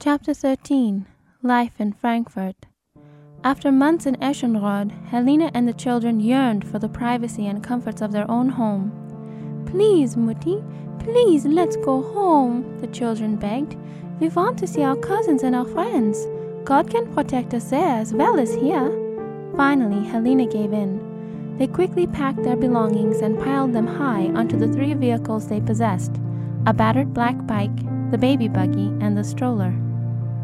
Chapter 13 Life in Frankfurt After months in Eschenrod, Helena and the children yearned for the privacy and comforts of their own home. Please, Mutti, please let's go home, the children begged. We want to see our cousins and our friends. God can protect us there as well as here. Finally, Helena gave in. They quickly packed their belongings and piled them high onto the three vehicles they possessed a battered black bike, the baby buggy, and the stroller.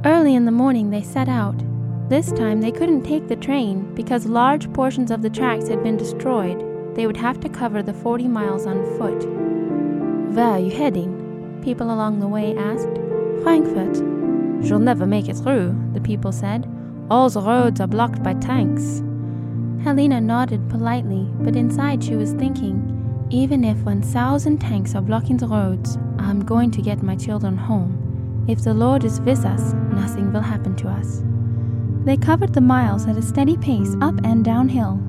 Early in the morning, they set out. This time, they couldn't take the train because large portions of the tracks had been destroyed. They would have to cover the 40 miles on foot. Where are you heading? People along the way asked. Frankfurt. You'll never make it through, the people said. All the roads are blocked by tanks. Helena nodded politely, but inside she was thinking, even if 1,000 tanks are blocking the roads, I'm going to get my children home. If the Lord is with us, nothing will happen to us. They covered the miles at a steady pace up and downhill.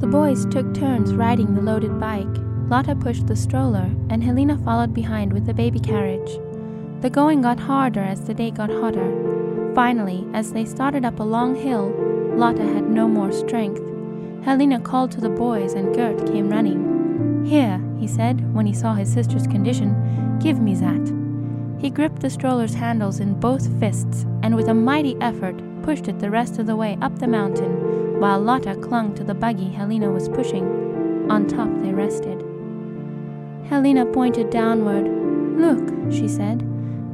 The boys took turns riding the loaded bike. Lotta pushed the stroller, and Helena followed behind with the baby carriage. The going got harder as the day got hotter. Finally, as they started up a long hill, Lotta had no more strength. Helena called to the boys, and Gert came running. Here, he said, when he saw his sister's condition, give me that. He gripped the stroller's handles in both fists and with a mighty effort pushed it the rest of the way up the mountain, while Lotta clung to the buggy Helena was pushing. On top they rested. Helena pointed downward. Look, she said.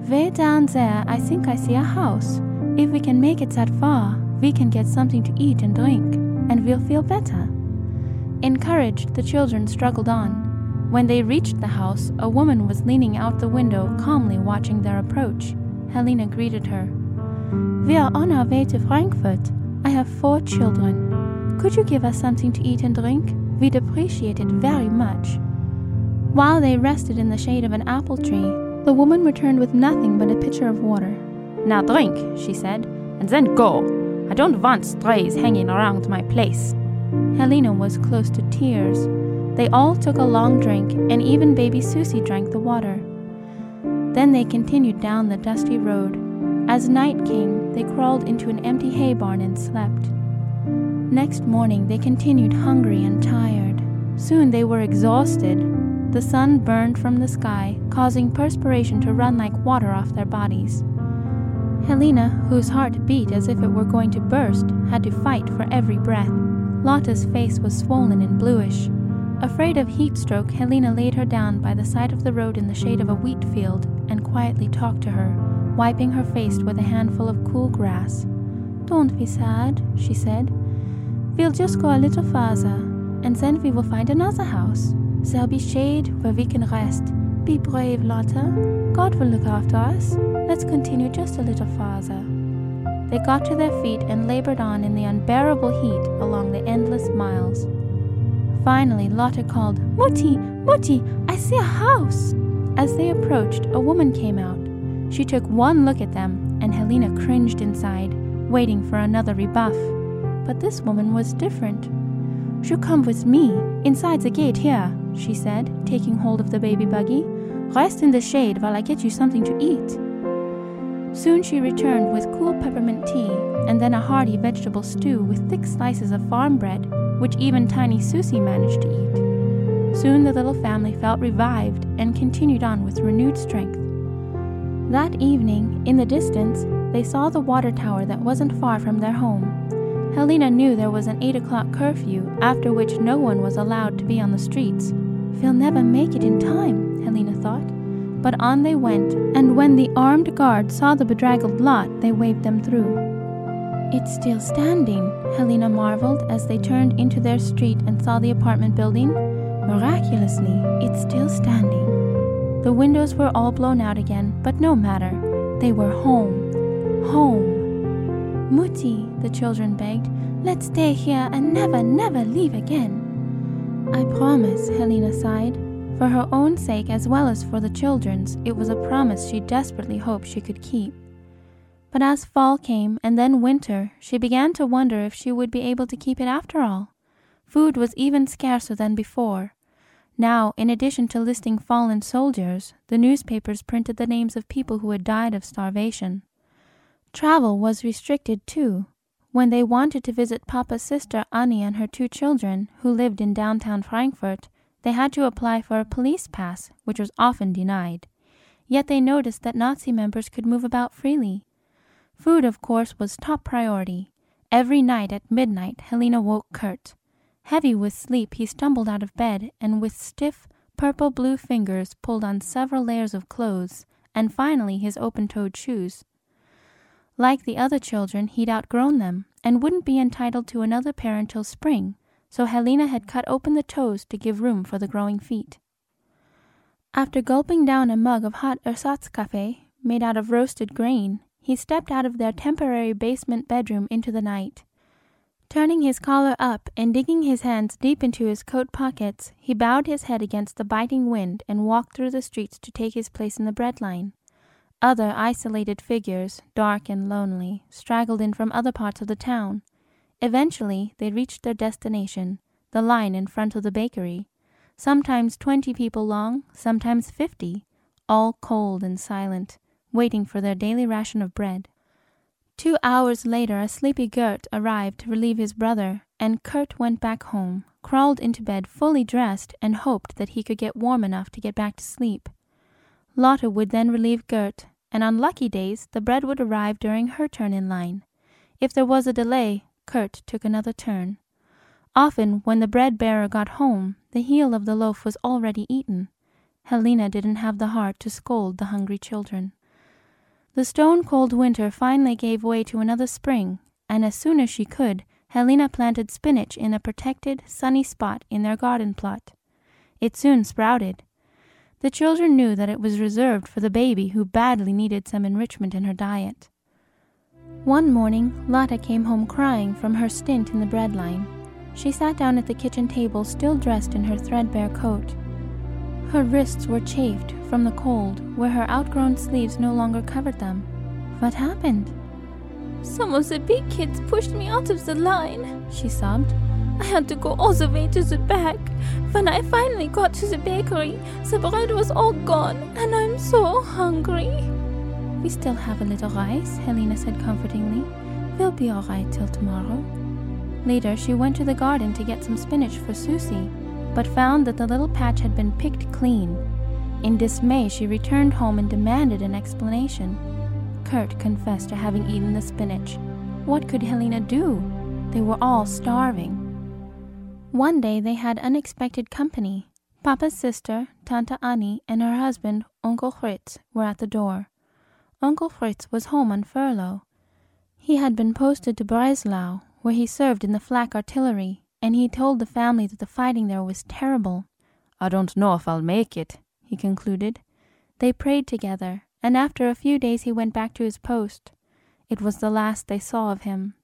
Way down there, I think I see a house. If we can make it that far, we can get something to eat and drink, and we'll feel better. Encouraged, the children struggled on. When they reached the house, a woman was leaning out the window, calmly watching their approach. Helena greeted her. We are on our way to Frankfurt. I have four children. Could you give us something to eat and drink? We'd appreciate it very much. While they rested in the shade of an apple tree, the woman returned with nothing but a pitcher of water. Now drink, she said, and then go. I don't want strays hanging around my place. Helena was close to tears. They all took a long drink, and even baby Susie drank the water. Then they continued down the dusty road. As night came, they crawled into an empty hay barn and slept. Next morning, they continued hungry and tired. Soon they were exhausted. The sun burned from the sky, causing perspiration to run like water off their bodies. Helena, whose heart beat as if it were going to burst, had to fight for every breath. Lotta's face was swollen and bluish. Afraid of heat stroke, Helena laid her down by the side of the road in the shade of a wheat field and quietly talked to her, wiping her face with a handful of cool grass. Don't be sad, she said. We'll just go a little farther, and then we will find another house. There'll be shade where we can rest. Be brave, Lotta. God will look after us. Let's continue just a little farther. They got to their feet and labored on in the unbearable heat along the endless miles. Finally, Lotta called, Mutti, Mutti, I see a house. As they approached, a woman came out. She took one look at them, and Helena cringed inside, waiting for another rebuff. But this woman was different. You come with me, inside the gate here, she said, taking hold of the baby buggy. Rest in the shade while I get you something to eat. Soon she returned with cool peppermint tea and then a hearty vegetable stew with thick slices of farm bread, which even tiny Susie managed to eat. Soon the little family felt revived and continued on with renewed strength. That evening, in the distance, they saw the water tower that wasn't far from their home. Helena knew there was an 8 o'clock curfew, after which no one was allowed to be on the streets. We'll never make it in time, Helena thought. But on they went, and when the armed guard saw the bedraggled lot, they waved them through. It's still standing, Helena marveled as they turned into their street and saw the apartment building. Miraculously, it's still standing. The windows were all blown out again, but no matter. They were home. Home. Mutti, the children begged, let's stay here and never, never leave again. I promise, Helena sighed. For her own sake as well as for the children's, it was a promise she desperately hoped she could keep. But as fall came and then winter, she began to wonder if she would be able to keep it after all. Food was even scarcer than before. Now, in addition to listing fallen soldiers, the newspapers printed the names of people who had died of starvation. Travel was restricted too. When they wanted to visit Papa's sister Annie and her two children, who lived in downtown Frankfurt, they had to apply for a police pass, which was often denied. Yet they noticed that Nazi members could move about freely. Food, of course, was top priority. Every night at midnight, Helena woke Kurt. Heavy with sleep, he stumbled out of bed and with stiff, purple blue fingers pulled on several layers of clothes and finally his open toed shoes. Like the other children, he'd outgrown them and wouldn't be entitled to another pair until spring, so Helena had cut open the toes to give room for the growing feet. After gulping down a mug of hot Ersatzkaffee made out of roasted grain, he stepped out of their temporary basement bedroom into the night. Turning his collar up and digging his hands deep into his coat pockets, he bowed his head against the biting wind and walked through the streets to take his place in the bread line. Other isolated figures, dark and lonely, straggled in from other parts of the town. Eventually, they reached their destination, the line in front of the bakery. Sometimes twenty people long, sometimes fifty, all cold and silent, waiting for their daily ration of bread. Two hours later, a sleepy Gert arrived to relieve his brother, and Kurt went back home, crawled into bed fully dressed, and hoped that he could get warm enough to get back to sleep. Lotte would then relieve Gert, and on lucky days the bread would arrive during her turn in line. If there was a delay, Kurt took another turn. Often, when the bread bearer got home, the heel of the loaf was already eaten. Helena didn't have the heart to scold the hungry children. The stone cold winter finally gave way to another spring, and as soon as she could, Helena planted spinach in a protected, sunny spot in their garden plot. It soon sprouted, the children knew that it was reserved for the baby who badly needed some enrichment in her diet. One morning, Lotta came home crying from her stint in the bread line. She sat down at the kitchen table, still dressed in her threadbare coat. Her wrists were chafed from the cold, where her outgrown sleeves no longer covered them. What happened? Some of the big kids pushed me out of the line, she sobbed. I had to go all the way to the back. When I finally got to the bakery, the bread was all gone, and I'm so hungry. We still have a little rice, Helena said comfortingly. We'll be all right till tomorrow. Later, she went to the garden to get some spinach for Susie, but found that the little patch had been picked clean. In dismay, she returned home and demanded an explanation. Kurt confessed to having eaten the spinach. What could Helena do? They were all starving. One day they had unexpected company. Papa's sister, Tante Annie, and her husband, Uncle Fritz, were at the door. Uncle Fritz was home on furlough. He had been posted to Breslau, where he served in the flak artillery, and he told the family that the fighting there was terrible. I don't know if I'll make it, he concluded. They prayed together, and after a few days he went back to his post. It was the last they saw of him.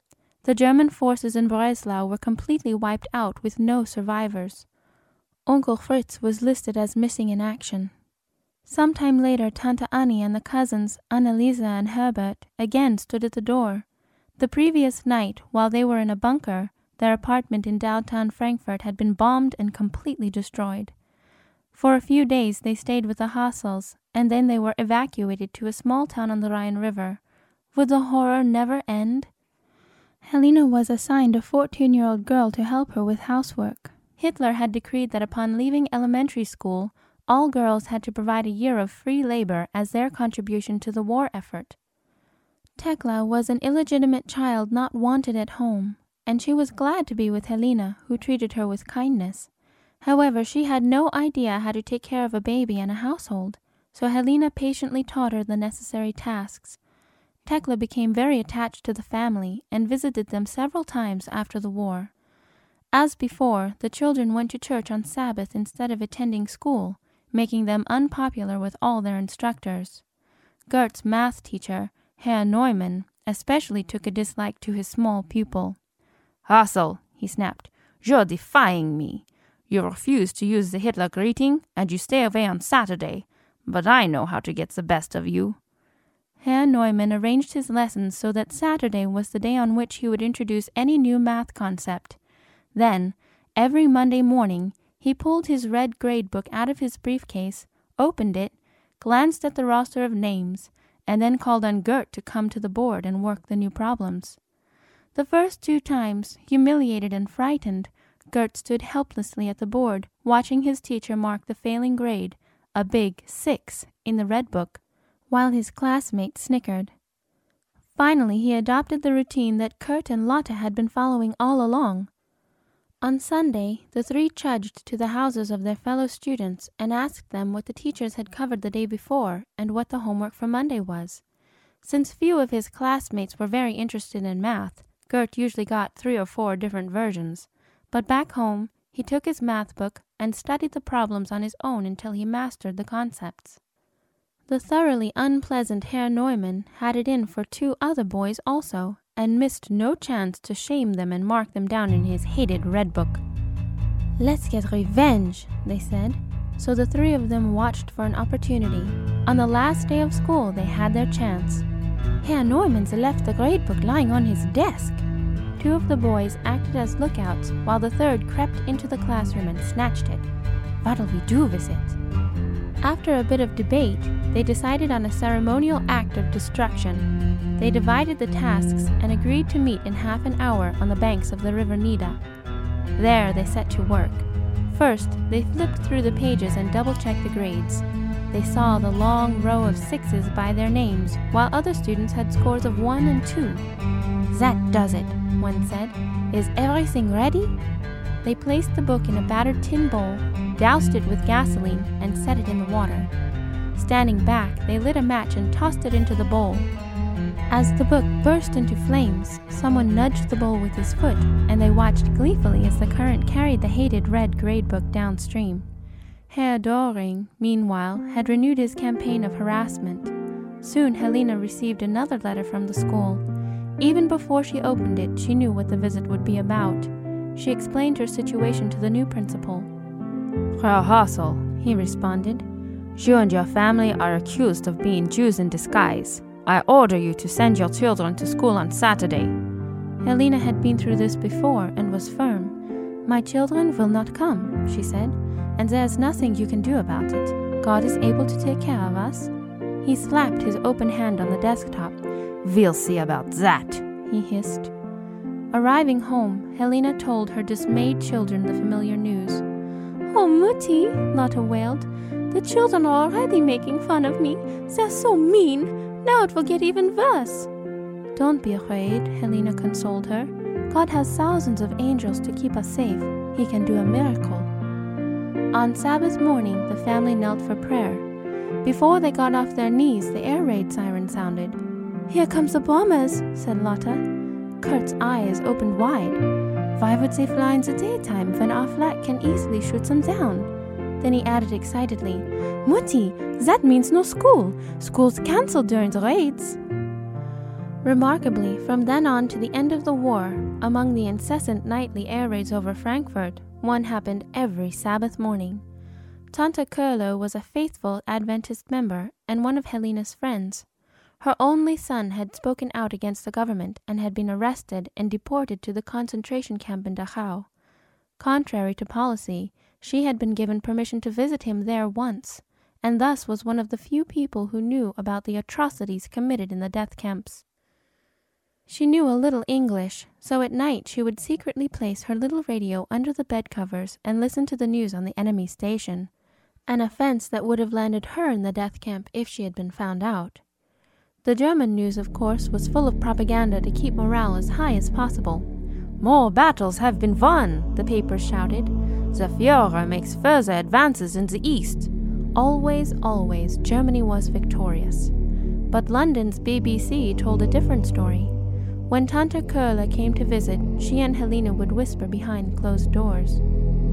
The German forces in Breslau were completely wiped out with no survivors. Uncle Fritz was listed as missing in action. Some time later, Tante Annie and the cousins, Anneliese and Herbert, again stood at the door. The previous night, while they were in a bunker, their apartment in downtown Frankfurt had been bombed and completely destroyed. For a few days they stayed with the Hasels, and then they were evacuated to a small town on the Rhine River. Would the horror never end? Helena was assigned a 14 year old girl to help her with housework. Hitler had decreed that upon leaving elementary school, all girls had to provide a year of free labor as their contribution to the war effort. Tekla was an illegitimate child not wanted at home, and she was glad to be with Helena, who treated her with kindness. However, she had no idea how to take care of a baby and a household, so Helena patiently taught her the necessary tasks, Tekla became very attached to the family and visited them several times after the war. As before, the children went to church on Sabbath instead of attending school, making them unpopular with all their instructors. Gert's math teacher, Herr Neumann, especially took a dislike to his small pupil. Hasel, he snapped, you're defying me. You refuse to use the Hitler greeting, and you stay away on Saturday. But I know how to get the best of you. Herr Neumann arranged his lessons so that Saturday was the day on which he would introduce any new math concept. Then, every Monday morning, he pulled his red grade book out of his briefcase, opened it, glanced at the roster of names, and then called on Gert to come to the board and work the new problems. The first two times, humiliated and frightened, Gert stood helplessly at the board, watching his teacher mark the failing grade, a big six, in the red book, while his classmates snickered. Finally, he adopted the routine that Kurt and Lotte had been following all along. On Sunday, the three trudged to the houses of their fellow students and asked them what the teachers had covered the day before and what the homework for Monday was. Since few of his classmates were very interested in math, Gert usually got three or four different versions. But back home, he took his math book and studied the problems on his own until he mastered the concepts. The thoroughly unpleasant Herr Neumann had it in for two other boys also, and missed no chance to shame them and mark them down in his hated red book. Let's get revenge, they said. So the three of them watched for an opportunity. On the last day of school, they had their chance. Herr Neumann's left the grade book lying on his desk. Two of the boys acted as lookouts, while the third crept into the classroom and snatched it. What'll we do with it? After a bit of debate, they decided on a ceremonial act of destruction. They divided the tasks and agreed to meet in half an hour on the banks of the river Nidda. There they set to work. First, they flipped through the pages and double checked the grades. They saw the long row of sixes by their names, while other students had scores of one and two. That does it, one said. Is everything ready? They placed the book in a battered tin bowl, doused it with gasoline, and set it in the water. Standing back, they lit a match and tossed it into the bowl. As the book burst into flames, someone nudged the bowl with his foot, and they watched gleefully as the current carried the hated red grade book downstream. Herr Doring, meanwhile, had renewed his campaign of harassment. Soon Helena received another letter from the school. Even before she opened it, she knew what the visit would be about. She explained her situation to the new principal. Frau Hasel, he responded, you and your family are accused of being Jews in disguise. I order you to send your children to school on Saturday. Helena had been through this before and was firm. My children will not come, she said, and there's nothing you can do about it. God is able to take care of us. He slapped his open hand on the desktop. We'll see about that, he hissed. Arriving home, Helena told her dismayed children the familiar news. Oh, Mutti, Lotta wailed. The children are already making fun of me. They're so mean. Now it will get even worse. Don't be afraid, Helena consoled her. God has thousands of angels to keep us safe. He can do a miracle. On Sabbath morning, the family knelt for prayer. Before they got off their knees, the air raid siren sounded. Here comes the bombers, said Lotta. Kurt's eyes opened wide. Why would they fly in the daytime when our flak can easily shoot them down? Then he added excitedly, Mutti, that means no school. School's cancelled during the raids. Remarkably, from then on to the end of the war, among the incessant nightly air raids over Frankfurt, one happened every Sabbath morning. Tante Curlo was a faithful Adventist member and one of Helena's friends. Her only son had spoken out against the government and had been arrested and deported to the concentration camp in Dachau. Contrary to policy, she had been given permission to visit him there once, and thus was one of the few people who knew about the atrocities committed in the death camps. She knew a little English, so at night she would secretly place her little radio under the bed covers and listen to the news on the enemy station, an offense that would have landed her in the death camp if she had been found out. The German news, of course, was full of propaganda to keep morale as high as possible. More battles have been won, the papers shouted. The Fuhrer makes further advances in the east. Always, always, Germany was victorious. But London's BBC told a different story. When Tante Kurla came to visit, she and Helena would whisper behind closed doors.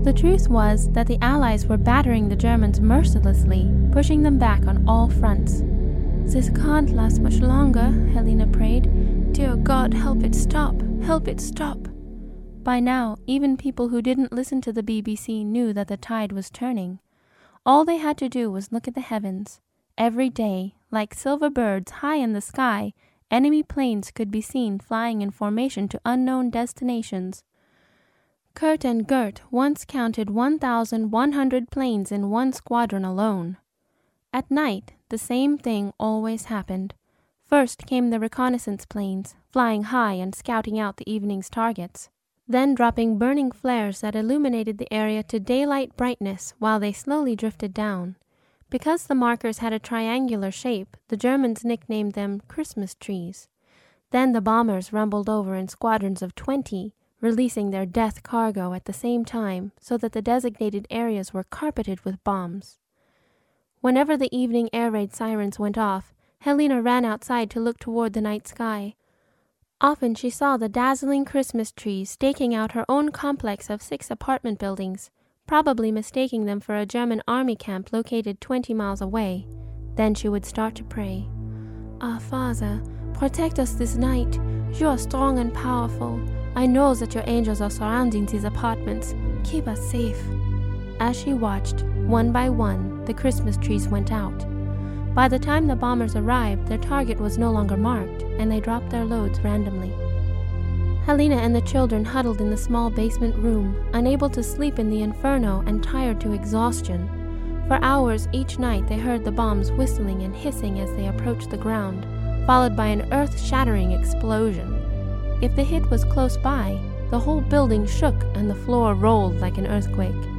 The truth was that the Allies were battering the Germans mercilessly, pushing them back on all fronts. This can't last much longer, Helena prayed. Dear God, help it stop, help it stop. By now, even people who didn't listen to the BBC knew that the tide was turning. All they had to do was look at the heavens. Every day, like silver birds high in the sky, enemy planes could be seen flying in formation to unknown destinations. Kurt and Gert once counted 1,100 planes in one squadron alone. At night, the same thing always happened. First came the reconnaissance planes, flying high and scouting out the evening's targets, then dropping burning flares that illuminated the area to daylight brightness while they slowly drifted down. Because the markers had a triangular shape, the Germans nicknamed them Christmas trees. Then the bombers rumbled over in squadrons of twenty, releasing their death cargo at the same time so that the designated areas were carpeted with bombs. Whenever the evening air raid sirens went off, Helena ran outside to look toward the night sky. Often she saw the dazzling Christmas trees staking out her own complex of six apartment buildings, probably mistaking them for a German army camp located 20 miles away. Then she would start to pray. Our Father, protect us this night. You are strong and powerful. I know that your angels are surrounding these apartments. Keep us safe. As she watched, one by one, the Christmas trees went out. By the time the bombers arrived, their target was no longer marked, and they dropped their loads randomly. Helena and the children huddled in the small basement room, unable to sleep in the inferno and tired to exhaustion. For hours each night they heard the bombs whistling and hissing as they approached the ground, followed by an earth shattering explosion. If the hit was close by, the whole building shook and the floor rolled like an earthquake.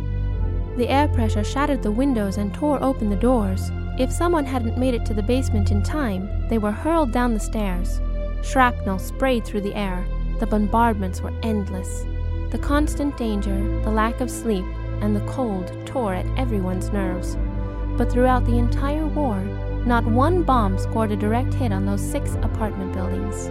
The air pressure shattered the windows and tore open the doors, if someone hadn't made it to the basement in time, they were hurled down the stairs. Shrapnel sprayed through the air. The bombardments were endless. The constant danger, the lack of sleep, and the cold tore at everyone's nerves. But throughout the entire war, not one bomb scored a direct hit on those six apartment buildings.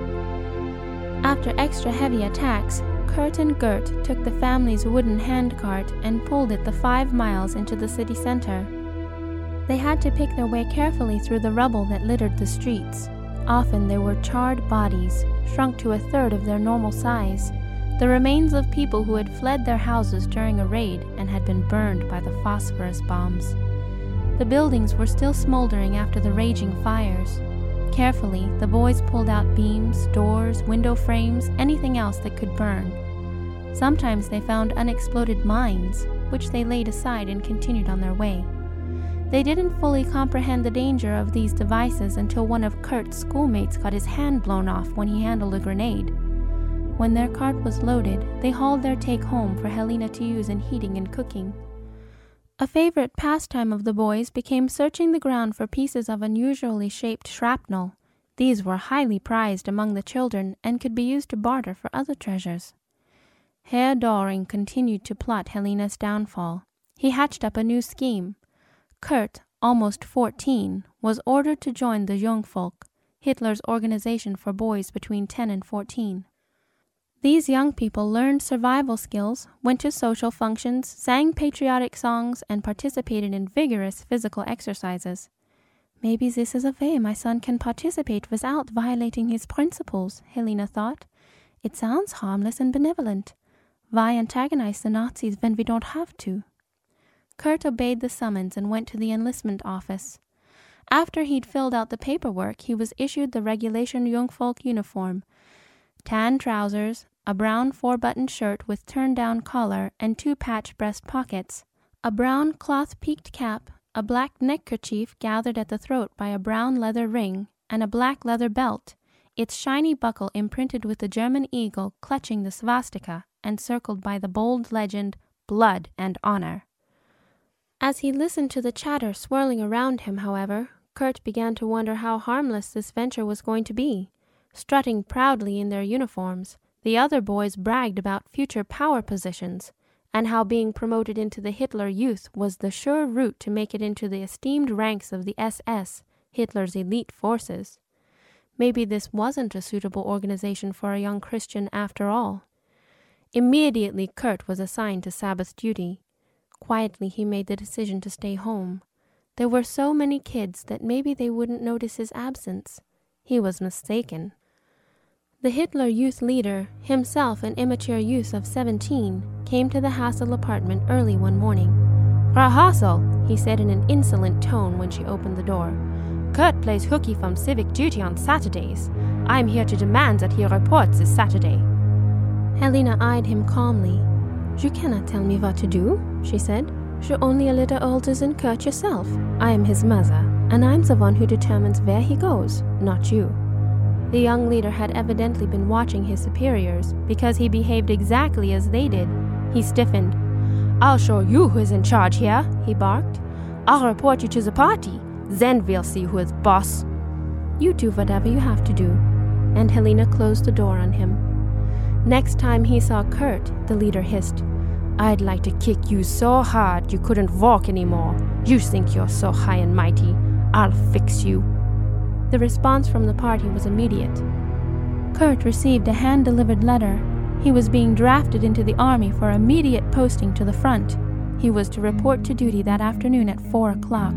After extra heavy attacks, Kurt and Gert took the family's wooden handcart and pulled it the five miles into the city center. They had to pick their way carefully through the rubble that littered the streets. Often there were charred bodies, shrunk to a third of their normal size, the remains of people who had fled their houses during a raid and had been burned by the phosphorus bombs. The buildings were still smoldering after the raging fires. Carefully, the boys pulled out beams, doors, window frames, anything else that could burn. Sometimes they found unexploded mines, which they laid aside and continued on their way. They didn't fully comprehend the danger of these devices until one of Kurt's schoolmates got his hand blown off when he handled a grenade. When their cart was loaded, they hauled their take home for Helena to use in heating and cooking. A favorite pastime of the boys became searching the ground for pieces of unusually shaped shrapnel. These were highly prized among the children and could be used to barter for other treasures. Herr Doring continued to plot Helena's downfall. He hatched up a new scheme. Kurt, almost 14, was ordered to join the Jungvolk, Hitler's organization for boys between 10 and 14. These young people learned survival skills, went to social functions, sang patriotic songs, and participated in vigorous physical exercises. Maybe this is a way my son can participate without violating his principles, Helena thought. It sounds harmless and benevolent. Why antagonize the Nazis when we don't have to? Kurt obeyed the summons and went to the enlistment office. After he'd filled out the paperwork, he was issued the regulation Jungvolk uniform tan trousers, a brown four button shirt with turn down collar and two patch breast pockets, a brown cloth peaked cap, a black neckerchief gathered at the throat by a brown leather ring, and a black leather belt, its shiny buckle imprinted with the German eagle clutching the swastika and circled by the bold legend, Blood and Honor. As he listened to the chatter swirling around him, however, Kurt began to wonder how harmless this venture was going to be. Strutting proudly in their uniforms, the other boys bragged about future power positions, and how being promoted into the Hitler Youth was the sure route to make it into the esteemed ranks of the SS, Hitler's elite forces. Maybe this wasn't a suitable organization for a young Christian after all. Immediately, Kurt was assigned to Sabbath duty. Quietly, he made the decision to stay home. There were so many kids that maybe they wouldn't notice his absence. He was mistaken. The Hitler Youth leader, himself an immature youth of 17, came to the Hasel apartment early one morning. Frau Hasel, he said in an insolent tone when she opened the door. Kurt plays hooky from civic duty on Saturdays. I am here to demand that he reports this Saturday. Helena eyed him calmly. You cannot tell me what to do, she said. You're only a little older than Kurt yourself. I am his mother, and I'm the one who determines where he goes, not you. The young leader had evidently been watching his superiors because he behaved exactly as they did. He stiffened. I'll show you who is in charge here, he barked. I'll report you to the party. Then we'll see who is boss. You do whatever you have to do. And Helena closed the door on him. Next time he saw Kurt, the leader hissed, I'd like to kick you so hard you couldn't walk anymore. You think you're so high and mighty. I'll fix you. The response from the party was immediate. Kurt received a hand delivered letter. He was being drafted into the army for immediate posting to the front. He was to report to duty that afternoon at four o'clock.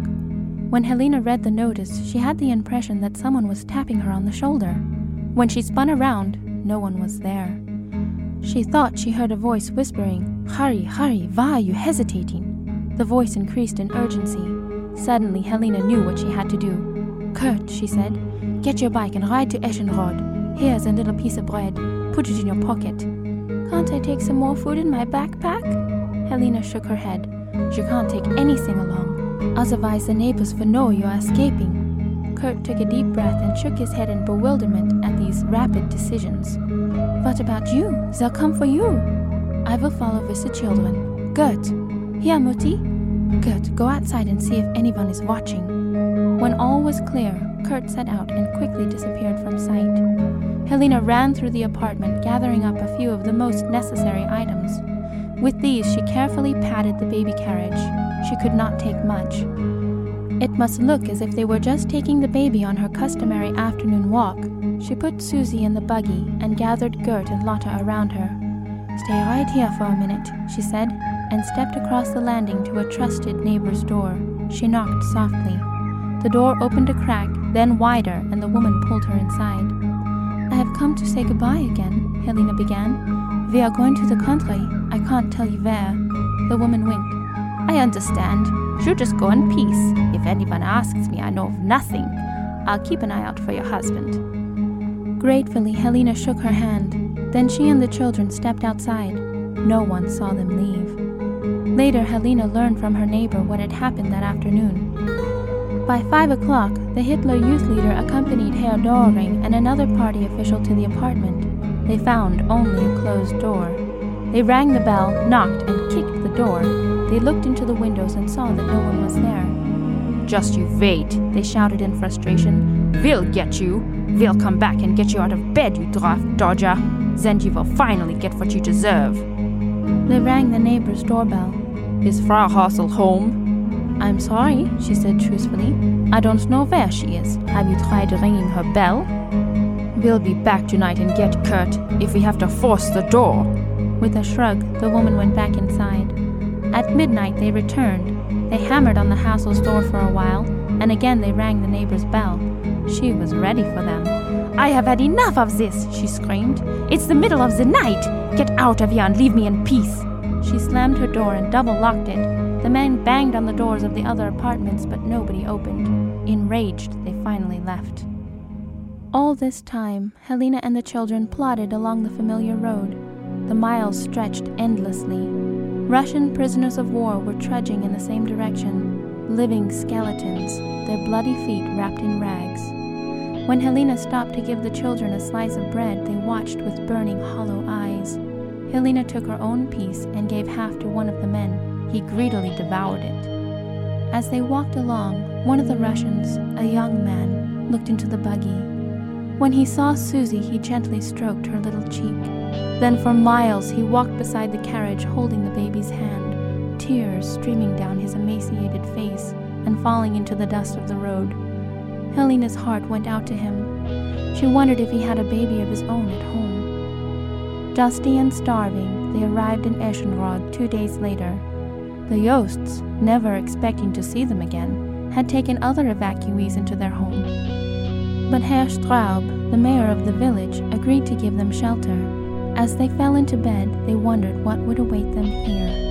When Helena read the notice, she had the impression that someone was tapping her on the shoulder. When she spun around, no one was there. She thought she heard a voice whispering, Hurry, hurry, why are you hesitating? The voice increased in urgency. Suddenly, Helena knew what she had to do. Kurt, she said, get your bike and ride to Eschenrod. Here's a little piece of bread. Put it in your pocket. Can't I take some more food in my backpack? Helena shook her head. You can't take anything along. Otherwise, the neighbors will know you are escaping. Kurt took a deep breath and shook his head in bewilderment at these rapid decisions. What about you? They'll come for you. I will follow with the children. Good. Here, Mutti. Good. Go outside and see if anyone is watching. When all was clear, Kurt set out and quickly disappeared from sight. Helena ran through the apartment, gathering up a few of the most necessary items. With these, she carefully padded the baby carriage. She could not take much. It must look as if they were just taking the baby on her customary afternoon walk. She put Susie in the buggy and gathered Gert and Lotta around her. Stay right here for a minute, she said, and stepped across the landing to a trusted neighbor's door. She knocked softly. The door opened a crack, then wider, and the woman pulled her inside. I have come to say goodbye again, Helena began. We are going to the country. I can't tell you where. The woman winked. I understand. You just go in peace. If anyone asks me, I know of nothing. I'll keep an eye out for your husband. Gratefully, Helena shook her hand. Then she and the children stepped outside. No one saw them leave. Later, Helena learned from her neighbor what had happened that afternoon. By five o'clock, the Hitler Youth leader accompanied Herr Doering and another party official to the apartment. They found only a closed door. They rang the bell, knocked, and kicked the door. They looked into the windows and saw that no one was there. Just you wait, they shouted in frustration. We'll get you. We'll come back and get you out of bed, you draft dodger. Then you will finally get what you deserve. They rang the neighbor's doorbell. Is Frau Hasel home? I'm sorry, she said truthfully. I don't know where she is. Have you tried ringing her bell? We'll be back tonight and get Kurt if we have to force the door. With a shrug, the woman went back inside. At midnight, they returned. They hammered on the Hasel's door for a while, and again they rang the neighbor's bell. She was ready for them. I have had enough of this, she screamed. It's the middle of the night. Get out of here and leave me in peace. She slammed her door and double locked it. The men banged on the doors of the other apartments, but nobody opened. Enraged, they finally left. All this time, Helena and the children plodded along the familiar road. The miles stretched endlessly. Russian prisoners of war were trudging in the same direction, living skeletons, their bloody feet wrapped in rags. When Helena stopped to give the children a slice of bread, they watched with burning, hollow eyes. Helena took her own piece and gave half to one of the men. He greedily devoured it. As they walked along, one of the Russians, a young man, looked into the buggy. When he saw Susie, he gently stroked her little cheek. Then for miles he walked beside the carriage holding the baby's hand, tears streaming down his emaciated face and falling into the dust of the road. Helena's heart went out to him. She wondered if he had a baby of his own at home. Dusty and starving, they arrived in Eschenrod two days later. The Yosts, never expecting to see them again, had taken other evacuees into their home. But Herr Straub, the mayor of the village, agreed to give them shelter. As they fell into bed, they wondered what would await them here.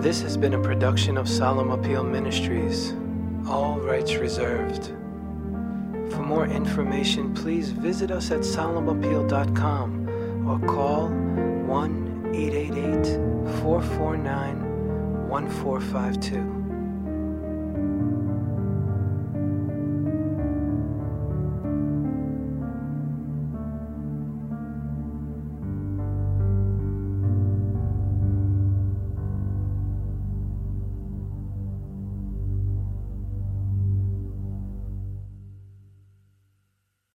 This has been a production of Solemn Appeal Ministries. All rights reserved. For more information, please visit us at solemnappeal.com or call 1 888 449 1452.